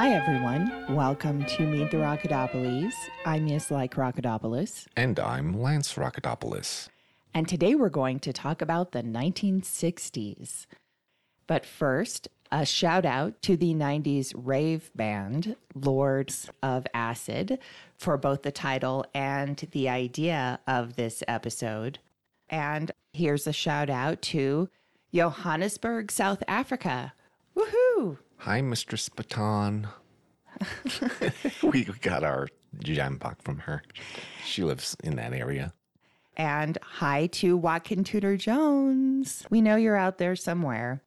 Hi, everyone. Welcome to Meet the Rockadopolis. I'm Miss Like Rockadopolis. And I'm Lance Rocketopoulos. And today we're going to talk about the 1960s. But first, a shout out to the 90s rave band, Lords of Acid, for both the title and the idea of this episode. And here's a shout out to Johannesburg, South Africa. Woohoo! Hi, Mistress Baton. we got our jam box from her. She lives in that area. And hi to Watkin Tudor Jones. We know you're out there somewhere.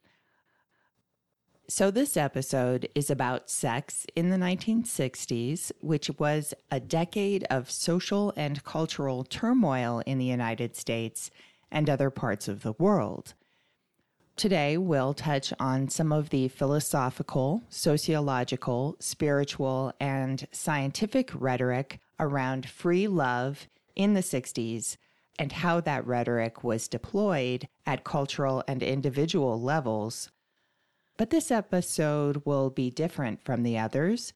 So, this episode is about sex in the 1960s, which was a decade of social and cultural turmoil in the United States and other parts of the world. Today, we'll touch on some of the philosophical, sociological, spiritual, and scientific rhetoric around free love in the 60s and how that rhetoric was deployed at cultural and individual levels but this episode will be different from the others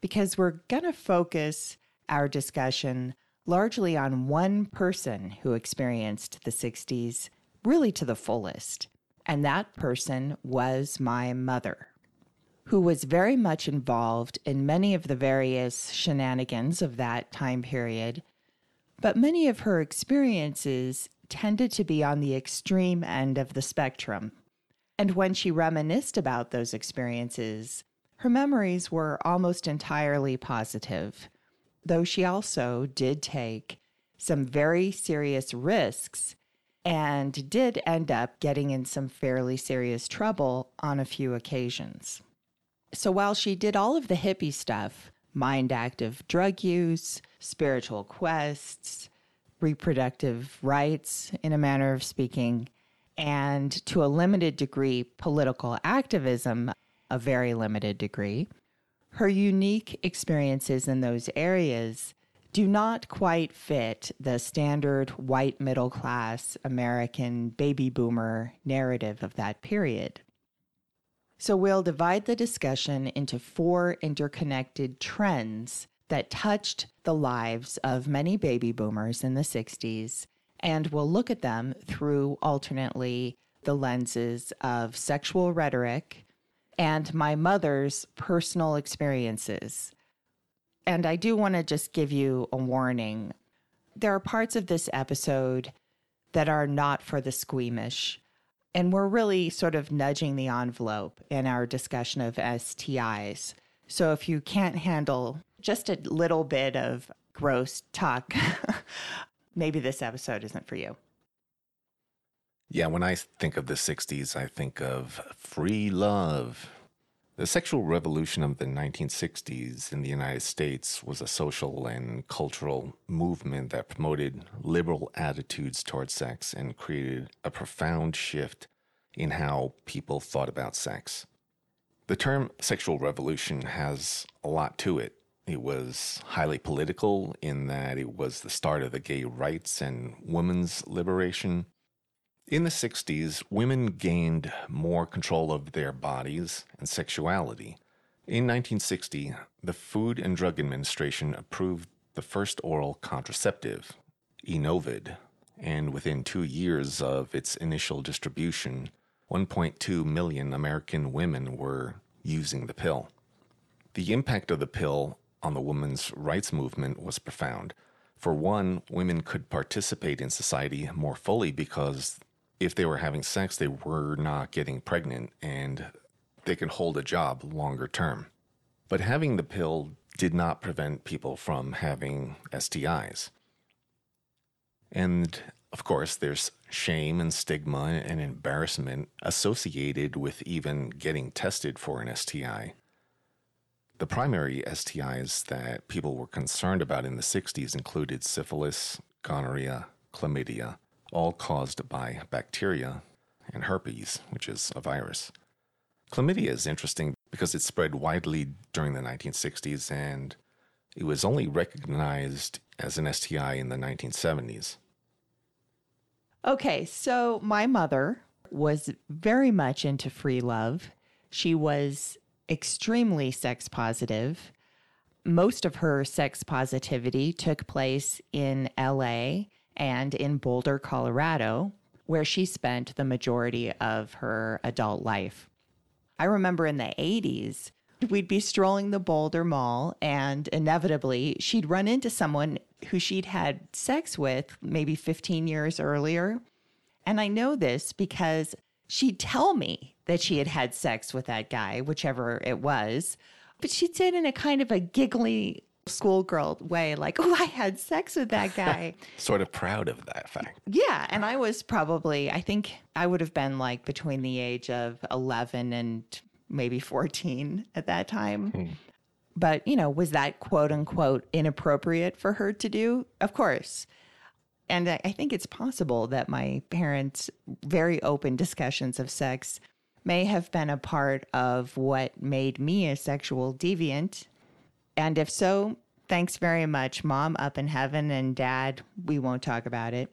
because we're going to focus our discussion largely on one person who experienced the 60s really to the fullest. And that person was my mother, who was very much involved in many of the various shenanigans of that time period. But many of her experiences tended to be on the extreme end of the spectrum. And when she reminisced about those experiences, her memories were almost entirely positive, though she also did take some very serious risks and did end up getting in some fairly serious trouble on a few occasions. So while she did all of the hippie stuff, mind active drug use, spiritual quests, reproductive rights, in a manner of speaking, and to a limited degree, political activism, a very limited degree. Her unique experiences in those areas do not quite fit the standard white middle class American baby boomer narrative of that period. So we'll divide the discussion into four interconnected trends that touched the lives of many baby boomers in the 60s and we'll look at them through alternately the lenses of sexual rhetoric and my mother's personal experiences. And I do want to just give you a warning. There are parts of this episode that are not for the squeamish. And we're really sort of nudging the envelope in our discussion of STIs. So if you can't handle just a little bit of gross talk maybe this episode isn't for you. Yeah, when I think of the 60s, I think of free love. The sexual revolution of the 1960s in the United States was a social and cultural movement that promoted liberal attitudes toward sex and created a profound shift in how people thought about sex. The term sexual revolution has a lot to it. It was highly political in that it was the start of the gay rights and women's liberation. In the 60s, women gained more control of their bodies and sexuality. In 1960, the Food and Drug Administration approved the first oral contraceptive, Enovid, and within two years of its initial distribution, 1.2 million American women were using the pill. The impact of the pill on the women's rights movement was profound. For one, women could participate in society more fully because if they were having sex, they were not getting pregnant and they could hold a job longer term. But having the pill did not prevent people from having STIs. And of course, there's shame and stigma and embarrassment associated with even getting tested for an STI. The primary STIs that people were concerned about in the 60s included syphilis, gonorrhea, chlamydia, all caused by bacteria, and herpes, which is a virus. Chlamydia is interesting because it spread widely during the 1960s and it was only recognized as an STI in the 1970s. Okay, so my mother was very much into free love. She was extremely sex positive. Most of her sex positivity took place in LA and in Boulder, Colorado, where she spent the majority of her adult life. I remember in the 80s, we'd be strolling the Boulder Mall, and inevitably, she'd run into someone who she'd had sex with maybe 15 years earlier. And I know this because she'd tell me that she had had sex with that guy, whichever it was, but she'd say it in a kind of a giggly schoolgirl way, like, oh, I had sex with that guy. sort of proud of that fact. Yeah. And I was probably, I think I would have been like between the age of 11 and maybe 14 at that time. Hmm. But, you know, was that quote unquote inappropriate for her to do? Of course. And I think it's possible that my parents' very open discussions of sex may have been a part of what made me a sexual deviant. And if so, thanks very much, mom up in heaven, and dad, we won't talk about it.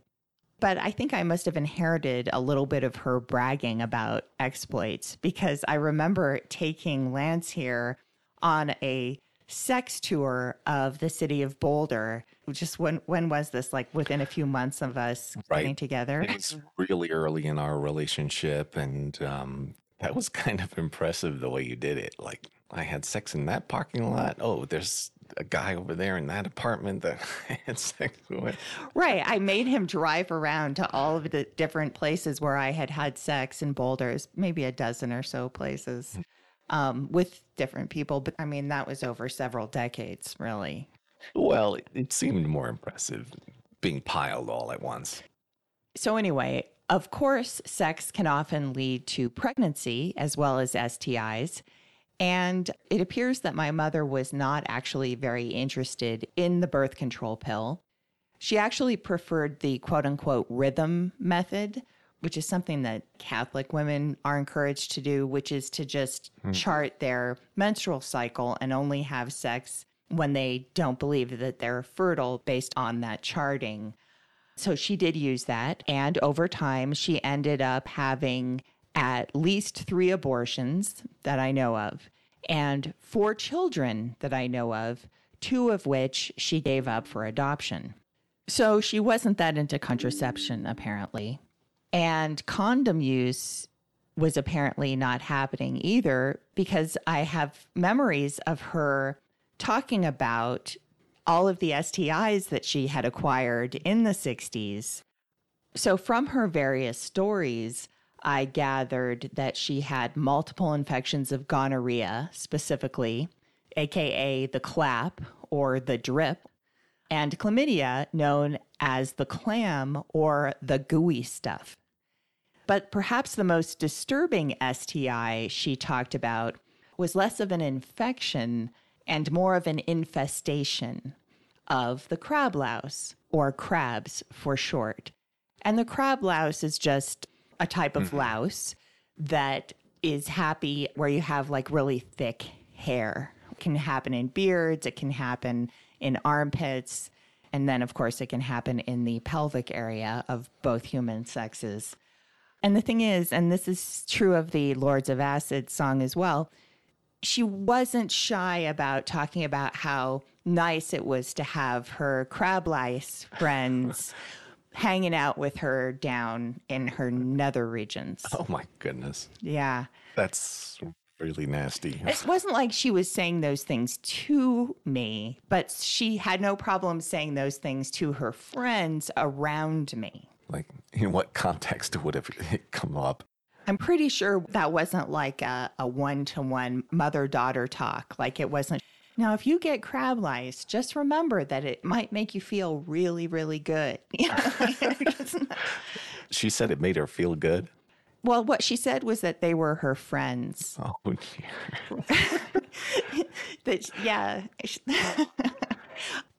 But I think I must have inherited a little bit of her bragging about exploits because I remember taking Lance here on a sex tour of the city of Boulder. Just when when was this? Like within a few months of us right. getting together. It was really early in our relationship, and um, that was kind of impressive the way you did it. Like I had sex in that parking lot. Oh, there's a guy over there in that apartment that I had sex with. Right. I made him drive around to all of the different places where I had had sex in Boulders, maybe a dozen or so places hmm. um, with different people. But I mean, that was over several decades, really. Well, it, it seemed more impressive being piled all at once. So, anyway, of course, sex can often lead to pregnancy as well as STIs. And it appears that my mother was not actually very interested in the birth control pill. She actually preferred the quote unquote rhythm method, which is something that Catholic women are encouraged to do, which is to just mm. chart their menstrual cycle and only have sex when they don't believe that they're fertile based on that charting. So she did use that. And over time, she ended up having at least three abortions that I know of, and four children that I know of, two of which she gave up for adoption. So she wasn't that into contraception, apparently. And condom use was apparently not happening either because I have memories of her talking about all of the STIs that she had acquired in the 60s. So, from her various stories, I gathered that she had multiple infections of gonorrhea, specifically, aka the clap or the drip, and chlamydia, known as the clam or the gooey stuff. But perhaps the most disturbing STI she talked about was less of an infection and more of an infestation of the crab louse, or crabs for short. And the crab louse is just a type of mm-hmm. louse that is happy where you have like really thick hair. It can happen in beards, it can happen in armpits, and then, of course, it can happen in the pelvic area of both human sexes. And the thing is, and this is true of the Lords of Acid song as well, she wasn't shy about talking about how nice it was to have her crab lice friends hanging out with her down in her nether regions. Oh my goodness. Yeah. That's really nasty. It wasn't like she was saying those things to me, but she had no problem saying those things to her friends around me. Like, in what context would have it come up? I'm pretty sure that wasn't like a, a one-to-one mother-daughter talk. Like it wasn't. Now, if you get crab lice, just remember that it might make you feel really, really good. she said it made her feel good. Well, what she said was that they were her friends. Oh, that yeah.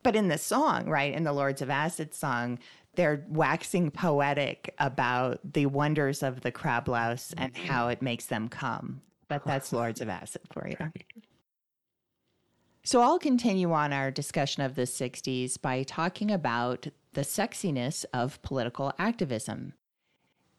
but in the song, right, in the Lords of Acid song, they're waxing poetic about the wonders of the crab louse and mm-hmm. how it makes them come. But that's Lords of Acid for you. So I'll continue on our discussion of the 60s by talking about the sexiness of political activism.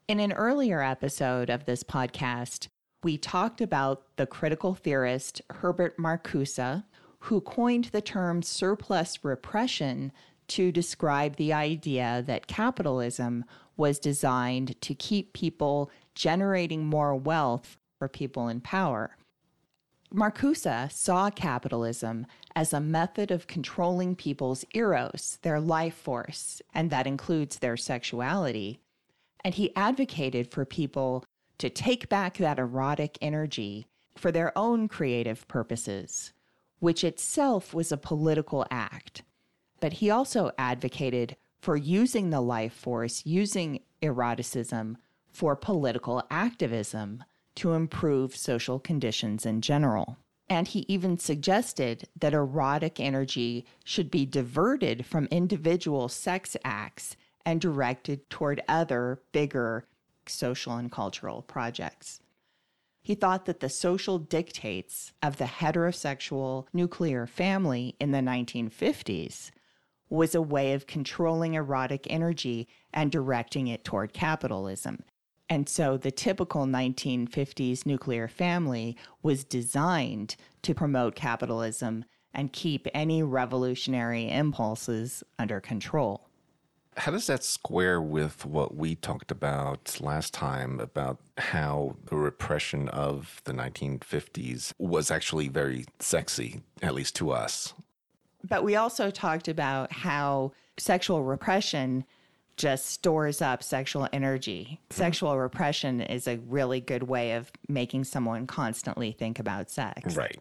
In an earlier episode of this podcast, we talked about the critical theorist Herbert Marcuse, who coined the term surplus repression to describe the idea that capitalism was designed to keep people generating more wealth for people in power. Marcuse saw capitalism as a method of controlling people's eros, their life force, and that includes their sexuality. And he advocated for people to take back that erotic energy for their own creative purposes, which itself was a political act. But he also advocated for using the life force, using eroticism for political activism to improve social conditions in general. And he even suggested that erotic energy should be diverted from individual sex acts and directed toward other, bigger social and cultural projects. He thought that the social dictates of the heterosexual nuclear family in the 1950s was a way of controlling erotic energy and directing it toward capitalism. And so the typical 1950s nuclear family was designed to promote capitalism and keep any revolutionary impulses under control. How does that square with what we talked about last time about how the repression of the 1950s was actually very sexy, at least to us? But we also talked about how sexual repression just stores up sexual energy. Mm-hmm. Sexual repression is a really good way of making someone constantly think about sex. Right.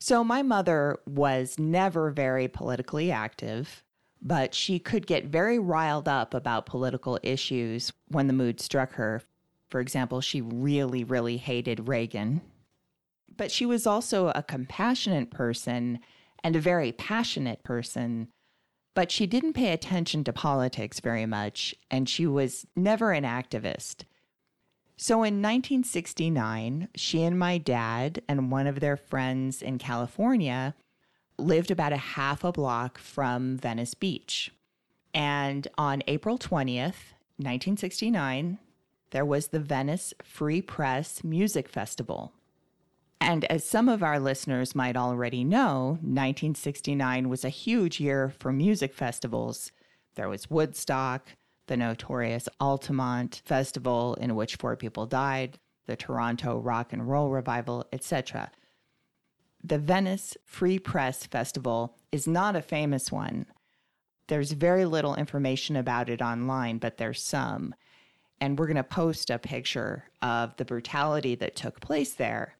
So, my mother was never very politically active, but she could get very riled up about political issues when the mood struck her. For example, she really, really hated Reagan. But she was also a compassionate person and a very passionate person but she didn't pay attention to politics very much, and she was never an activist. So in 1969, she and my dad and one of their friends in California lived about a half a block from Venice Beach. And on April 20th, 1969, there was the Venice Free Press Music Festival. And as some of our listeners might already know, 1969 was a huge year for music festivals. There was Woodstock, the notorious Altamont Festival, in which four people died, the Toronto Rock and Roll Revival, etc. The Venice Free Press Festival is not a famous one. There's very little information about it online, but there's some. And we're going to post a picture of the brutality that took place there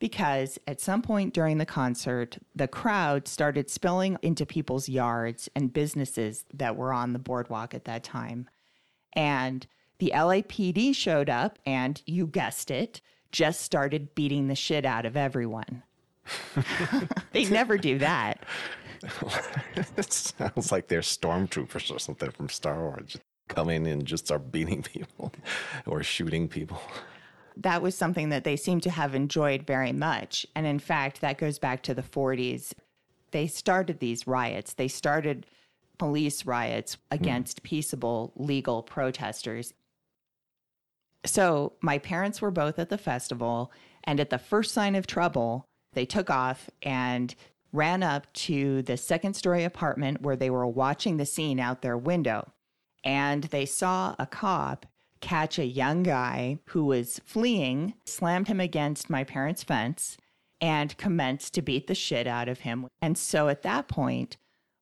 because at some point during the concert, the crowd started spilling into people's yards and businesses that were on the boardwalk at that time. And the LAPD showed up and, you guessed it, just started beating the shit out of everyone. they never do that. it sounds like they're stormtroopers or something from Star Wars. Come in and just start beating people or shooting people that was something that they seem to have enjoyed very much. And in fact, that goes back to the 40s. They started these riots, they started police riots against mm. peaceable legal protesters. So my parents were both at the festival, and at the first sign of trouble, they took off and ran up to the second story apartment where they were watching the scene out their window. And they saw a cop catch a young guy who was fleeing, slammed him against my parents' fence, and commenced to beat the shit out of him. And so at that point,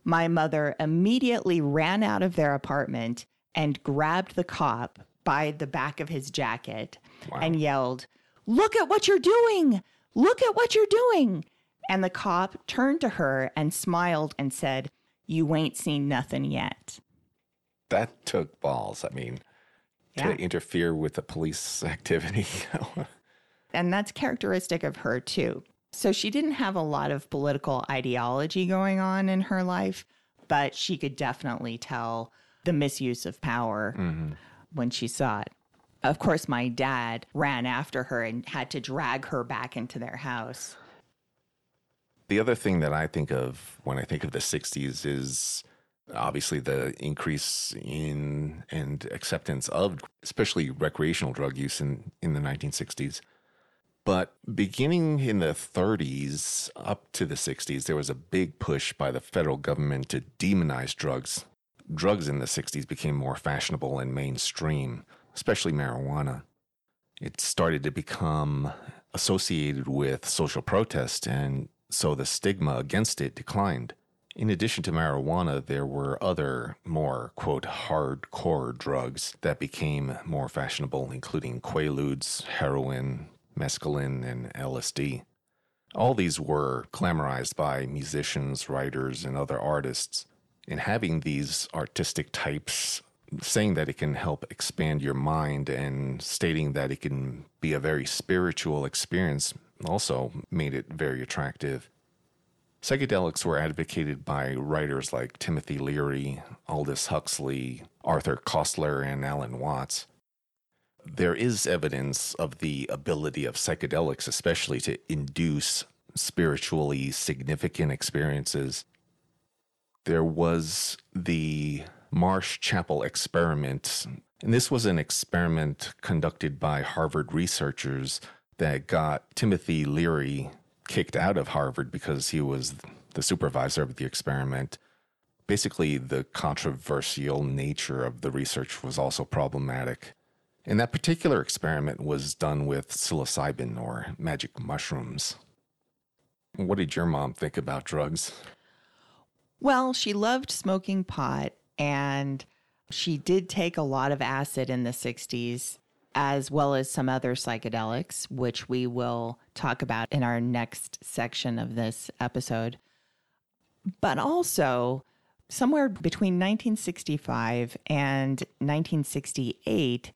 my mother immediately ran out of their apartment and grabbed the cop by the back of his jacket wow. and yelled, Look at what you're doing! Look at what you're doing! And the cop turned to her and smiled and said, You ain't seen nothing yet. That took balls. I mean, to interfere with the police activity. and that's characteristic of her too. So she didn't have a lot of political ideology going on in her life, but she could definitely tell the misuse of power mm-hmm. when she saw it. Of course, my dad ran after her and had to drag her back into their house. The other thing that I think of when I think of the 60s is obviously the increase in and acceptance of especially recreational drug use in, in the 1960s. But beginning in the 30s up to the 60s, there was a big push by the federal government to demonize drugs. Drugs in the 60s became more fashionable and mainstream, especially marijuana. It started to become associated with social protest, and so the stigma against it declined. In addition to marijuana, there were other more, quote, hardcore drugs that became more fashionable, including quaaludes, heroin, mescaline, and LSD. All these were glamorized by musicians, writers, and other artists. And having these artistic types saying that it can help expand your mind and stating that it can be a very spiritual experience also made it very attractive. Psychedelics were advocated by writers like Timothy Leary, Aldous Huxley, Arthur Koestler, and Alan Watts. There is evidence of the ability of psychedelics, especially to induce spiritually significant experiences. There was the Marsh Chapel experiment, and this was an experiment conducted by Harvard researchers that got Timothy Leary kicked out of Harvard because he was the supervisor of the experiment. Basically, the controversial nature of the research was also problematic. And that particular experiment was done with psilocybin or magic mushrooms. What did your mom think about drugs? Well, she loved smoking pot and she did take a lot of acid in the 60s as well as some other psychedelics, which we will talk about in our next section of this episode. But also, somewhere between 1965 and 1968,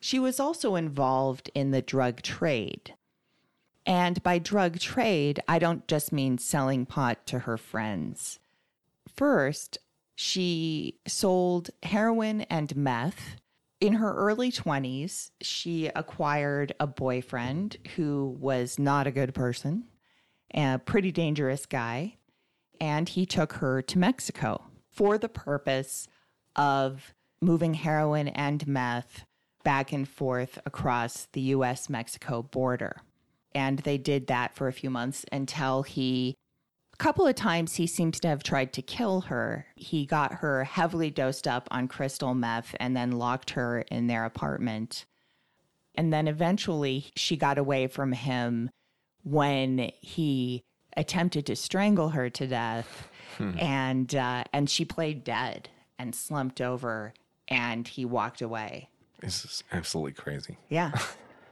she was also involved in the drug trade. And by drug trade, I don't just mean selling pot to her friends. First, she sold heroin and meth in her early 20s, she acquired a boyfriend who was not a good person, a pretty dangerous guy, and he took her to Mexico for the purpose of moving heroin and meth back and forth across the US Mexico border. And they did that for a few months until he a couple of times he seems to have tried to kill her. He got her heavily dosed up on crystal meth and then locked her in their apartment. And then eventually she got away from him when he attempted to strangle her to death. Hmm. And uh, and she played dead and slumped over and he walked away. This is absolutely crazy. Yeah.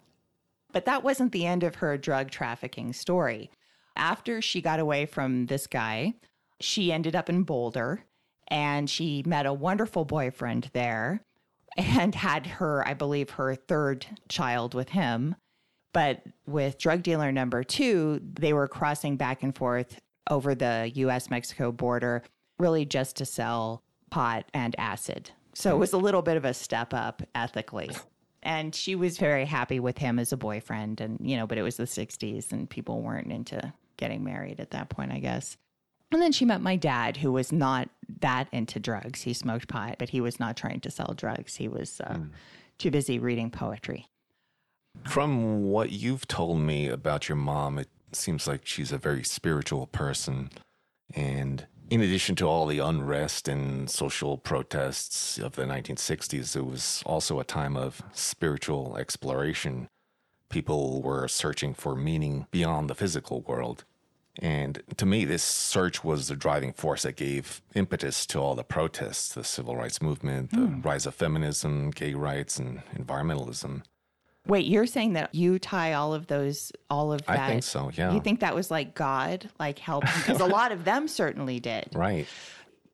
but that wasn't the end of her drug trafficking story. After she got away from this guy, she ended up in Boulder and she met a wonderful boyfriend there and had her, I believe, her third child with him. But with drug dealer number two, they were crossing back and forth over the US Mexico border, really just to sell pot and acid. So it was a little bit of a step up ethically. And she was very happy with him as a boyfriend. And, you know, but it was the 60s and people weren't into getting married at that point, I guess. And then she met my dad, who was not that into drugs. He smoked pot, but he was not trying to sell drugs. He was uh, mm. too busy reading poetry. From what you've told me about your mom, it seems like she's a very spiritual person. And in addition to all the unrest and social protests of the 1960s, it was also a time of spiritual exploration people were searching for meaning beyond the physical world. And to me, this search was the driving force that gave impetus to all the protests, the civil rights movement, the mm. rise of feminism, gay rights, and environmentalism. Wait, you're saying that you tie all of those, all of that? I think so, yeah. You think that was like God, like helping? Because a lot of them certainly did. Right.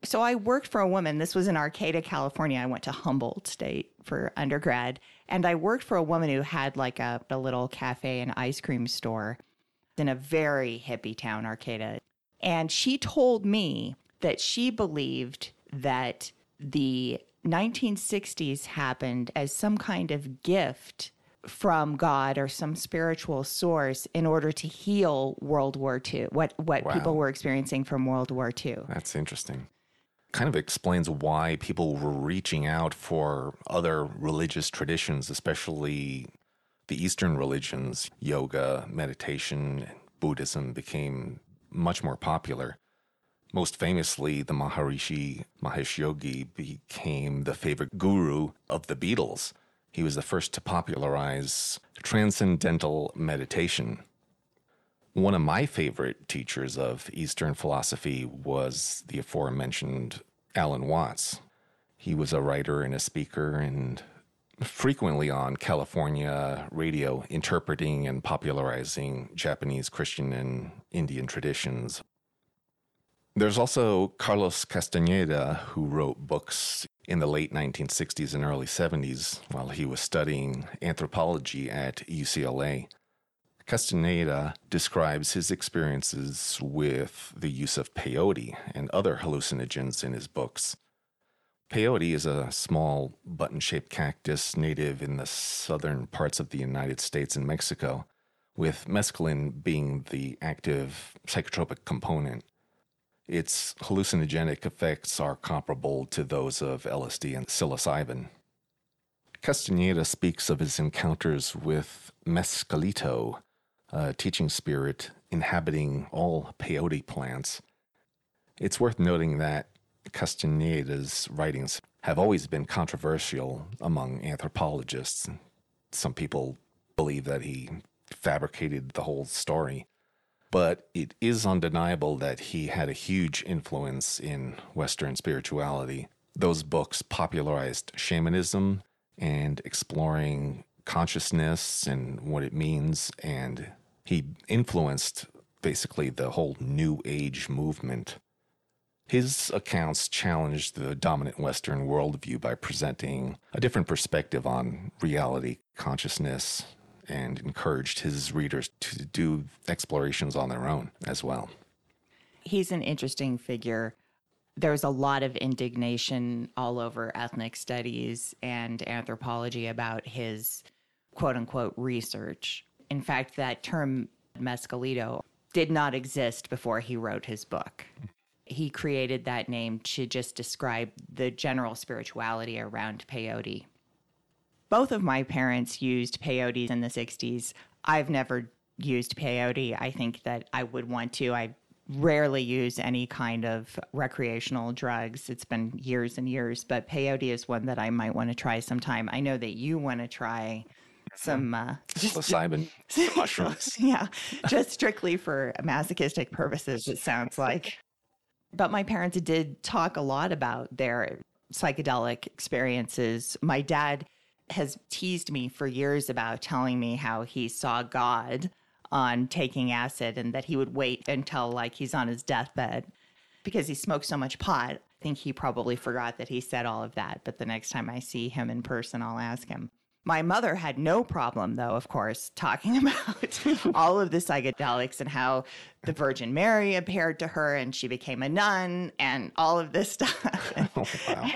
So I worked for a woman. This was in Arcata, California. I went to Humboldt State for undergrad. And I worked for a woman who had like a, a little cafe and ice cream store in a very hippie town, Arcata. And she told me that she believed that the 1960s happened as some kind of gift from God or some spiritual source in order to heal World War II, what, what wow. people were experiencing from World War II. That's interesting. Kind of explains why people were reaching out for other religious traditions, especially the Eastern religions. Yoga, meditation, Buddhism became much more popular. Most famously, the Maharishi Mahesh Yogi became the favorite guru of the Beatles. He was the first to popularize transcendental meditation. One of my favorite teachers of Eastern philosophy was the aforementioned Alan Watts. He was a writer and a speaker and frequently on California radio interpreting and popularizing Japanese, Christian, and Indian traditions. There's also Carlos Castaneda, who wrote books in the late 1960s and early 70s while he was studying anthropology at UCLA. Castaneda describes his experiences with the use of peyote and other hallucinogens in his books. Peyote is a small button shaped cactus native in the southern parts of the United States and Mexico, with mescaline being the active psychotropic component. Its hallucinogenic effects are comparable to those of LSD and psilocybin. Castaneda speaks of his encounters with Mescalito, a teaching spirit inhabiting all peyote plants. It's worth noting that Castaneda's writings have always been controversial among anthropologists. Some people believe that he fabricated the whole story. But it is undeniable that he had a huge influence in Western spirituality. Those books popularized shamanism and exploring consciousness and what it means, and he influenced basically the whole New Age movement. His accounts challenged the dominant Western worldview by presenting a different perspective on reality, consciousness, and encouraged his readers to do explorations on their own as well. He's an interesting figure. There's a lot of indignation all over ethnic studies and anthropology about his quote unquote research. In fact, that term mescalito did not exist before he wrote his book. He created that name to just describe the general spirituality around peyote. Both of my parents used peyote in the 60s. I've never used peyote. I think that I would want to. I rarely use any kind of recreational drugs. It's been years and years, but peyote is one that I might want to try sometime. I know that you want to try some uh, psilocybin mushrooms. yeah, just strictly for masochistic purposes. It sounds like. But my parents did talk a lot about their psychedelic experiences. My dad has teased me for years about telling me how he saw God on taking acid and that he would wait until like he's on his deathbed because he smoked so much pot. I think he probably forgot that he said all of that. But the next time I see him in person, I'll ask him. My mother had no problem, though, of course, talking about all of the psychedelics and how the Virgin Mary appeared to her and she became a nun and all of this stuff. oh, wow.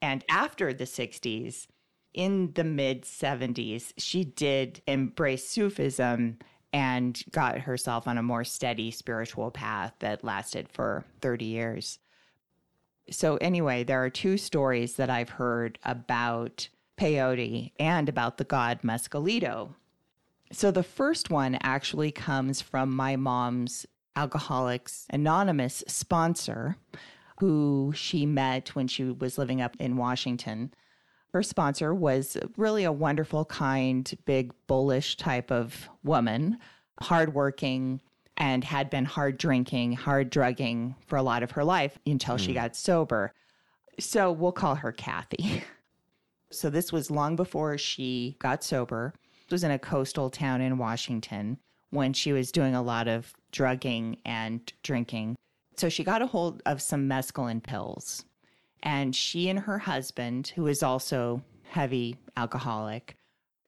And after the 60s, in the mid 70s, she did embrace Sufism and got herself on a more steady spiritual path that lasted for 30 years. So, anyway, there are two stories that I've heard about peyote and about the god Mescalito. So, the first one actually comes from my mom's Alcoholics Anonymous sponsor, who she met when she was living up in Washington. Her sponsor was really a wonderful, kind, big, bullish type of woman, hardworking, and had been hard drinking, hard drugging for a lot of her life until mm. she hmm. got sober. So we'll call her Kathy. so this was long before she got sober. It was in a coastal town in Washington when she was doing a lot of drugging and drinking. So she got a hold of some mescaline pills and she and her husband, who is also heavy alcoholic,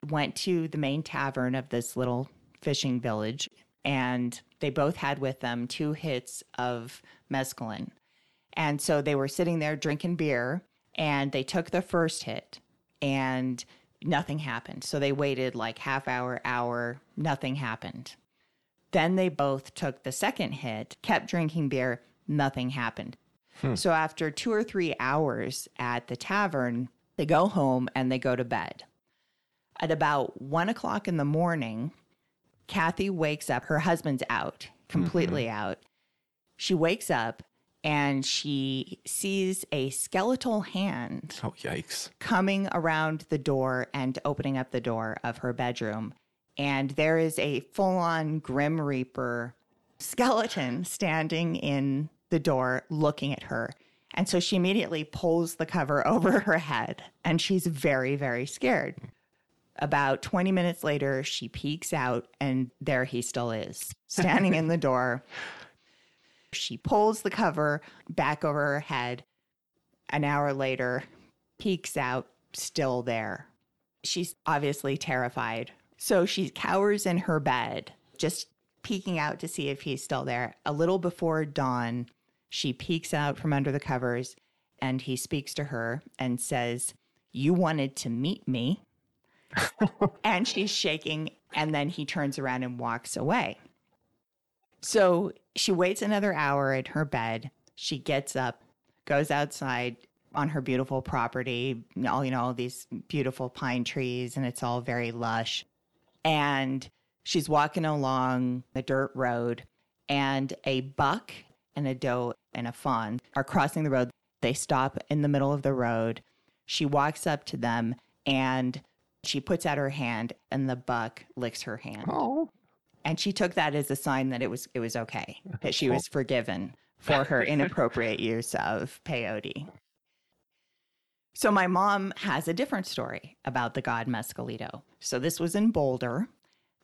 went to the main tavern of this little fishing village. And they both had with them two hits of mescaline. And so they were sitting there drinking beer and they took the first hit and nothing happened. So they waited like half hour, hour, nothing happened. Then they both took the second hit, kept drinking beer, nothing happened. Hmm. So after two or three hours at the tavern, they go home and they go to bed. At about one o'clock in the morning, Kathy wakes up. Her husband's out, mm-hmm. completely out. She wakes up and she sees a skeletal hand Oh, yikes. coming around the door and opening up the door of her bedroom. And there is a full on Grim Reaper skeleton standing in the door looking at her. And so she immediately pulls the cover over her head and she's very, very scared. About 20 minutes later, she peeks out and there he still is, standing in the door. She pulls the cover back over her head. An hour later, peeks out, still there. She's obviously terrified. So she cowers in her bed, just peeking out to see if he's still there. A little before dawn, she peeks out from under the covers and he speaks to her and says, You wanted to meet me. and she's shaking. And then he turns around and walks away. So she waits another hour in her bed. She gets up, goes outside on her beautiful property, all you know, all these beautiful pine trees, and it's all very lush. And she's walking along the dirt road, and a buck and a doe and a fawn are crossing the road. They stop in the middle of the road. She walks up to them and she puts out her hand, and the buck licks her hand Oh. And she took that as a sign that it was it was okay that she was forgiven for her inappropriate use of peyote. So my mom has a different story about the god Mescalito. So this was in Boulder,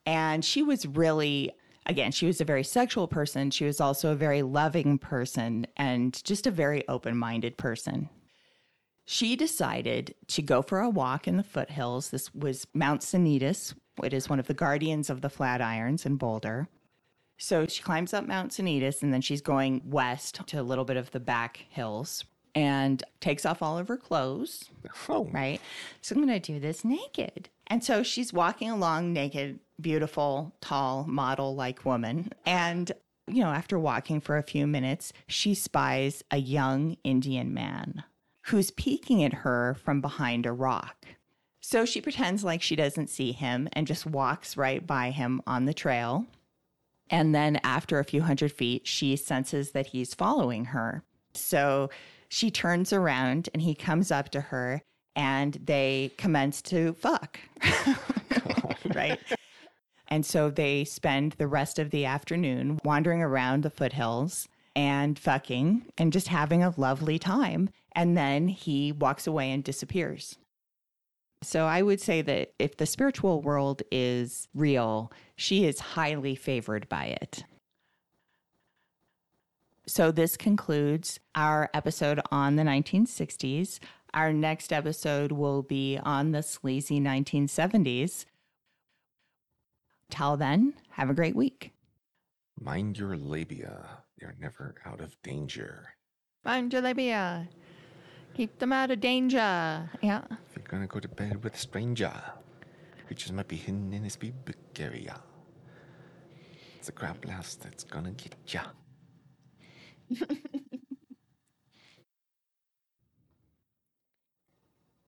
and she was really again, she was a very sexual person. She was also a very loving person and just a very open-minded person. She decided to go for a walk in the foothills. This was Mount Sanitas. It is one of the guardians of the Flatirons in Boulder. So she climbs up Mount Sanitas and then she's going west to a little bit of the back hills and takes off all of her clothes, Oh. right? So I'm going to do this naked. And so she's walking along naked, beautiful, tall, model like woman. And, you know, after walking for a few minutes, she spies a young Indian man who's peeking at her from behind a rock. So she pretends like she doesn't see him and just walks right by him on the trail. And then after a few hundred feet, she senses that he's following her. So she turns around and he comes up to her and they commence to fuck. right? And so they spend the rest of the afternoon wandering around the foothills and fucking and just having a lovely time. And then he walks away and disappears. So I would say that if the spiritual world is real, she is highly favored by it. So this concludes our episode on the 1960s. Our next episode will be on the sleazy 1970s. Till then, have a great week. Mind your labia. They're never out of danger. Mind your labia. Keep them out of danger. Yeah. If you're gonna go to bed with a stranger, creatures might be hidden in his pubic area. It's a crab blast that's gonna get ya.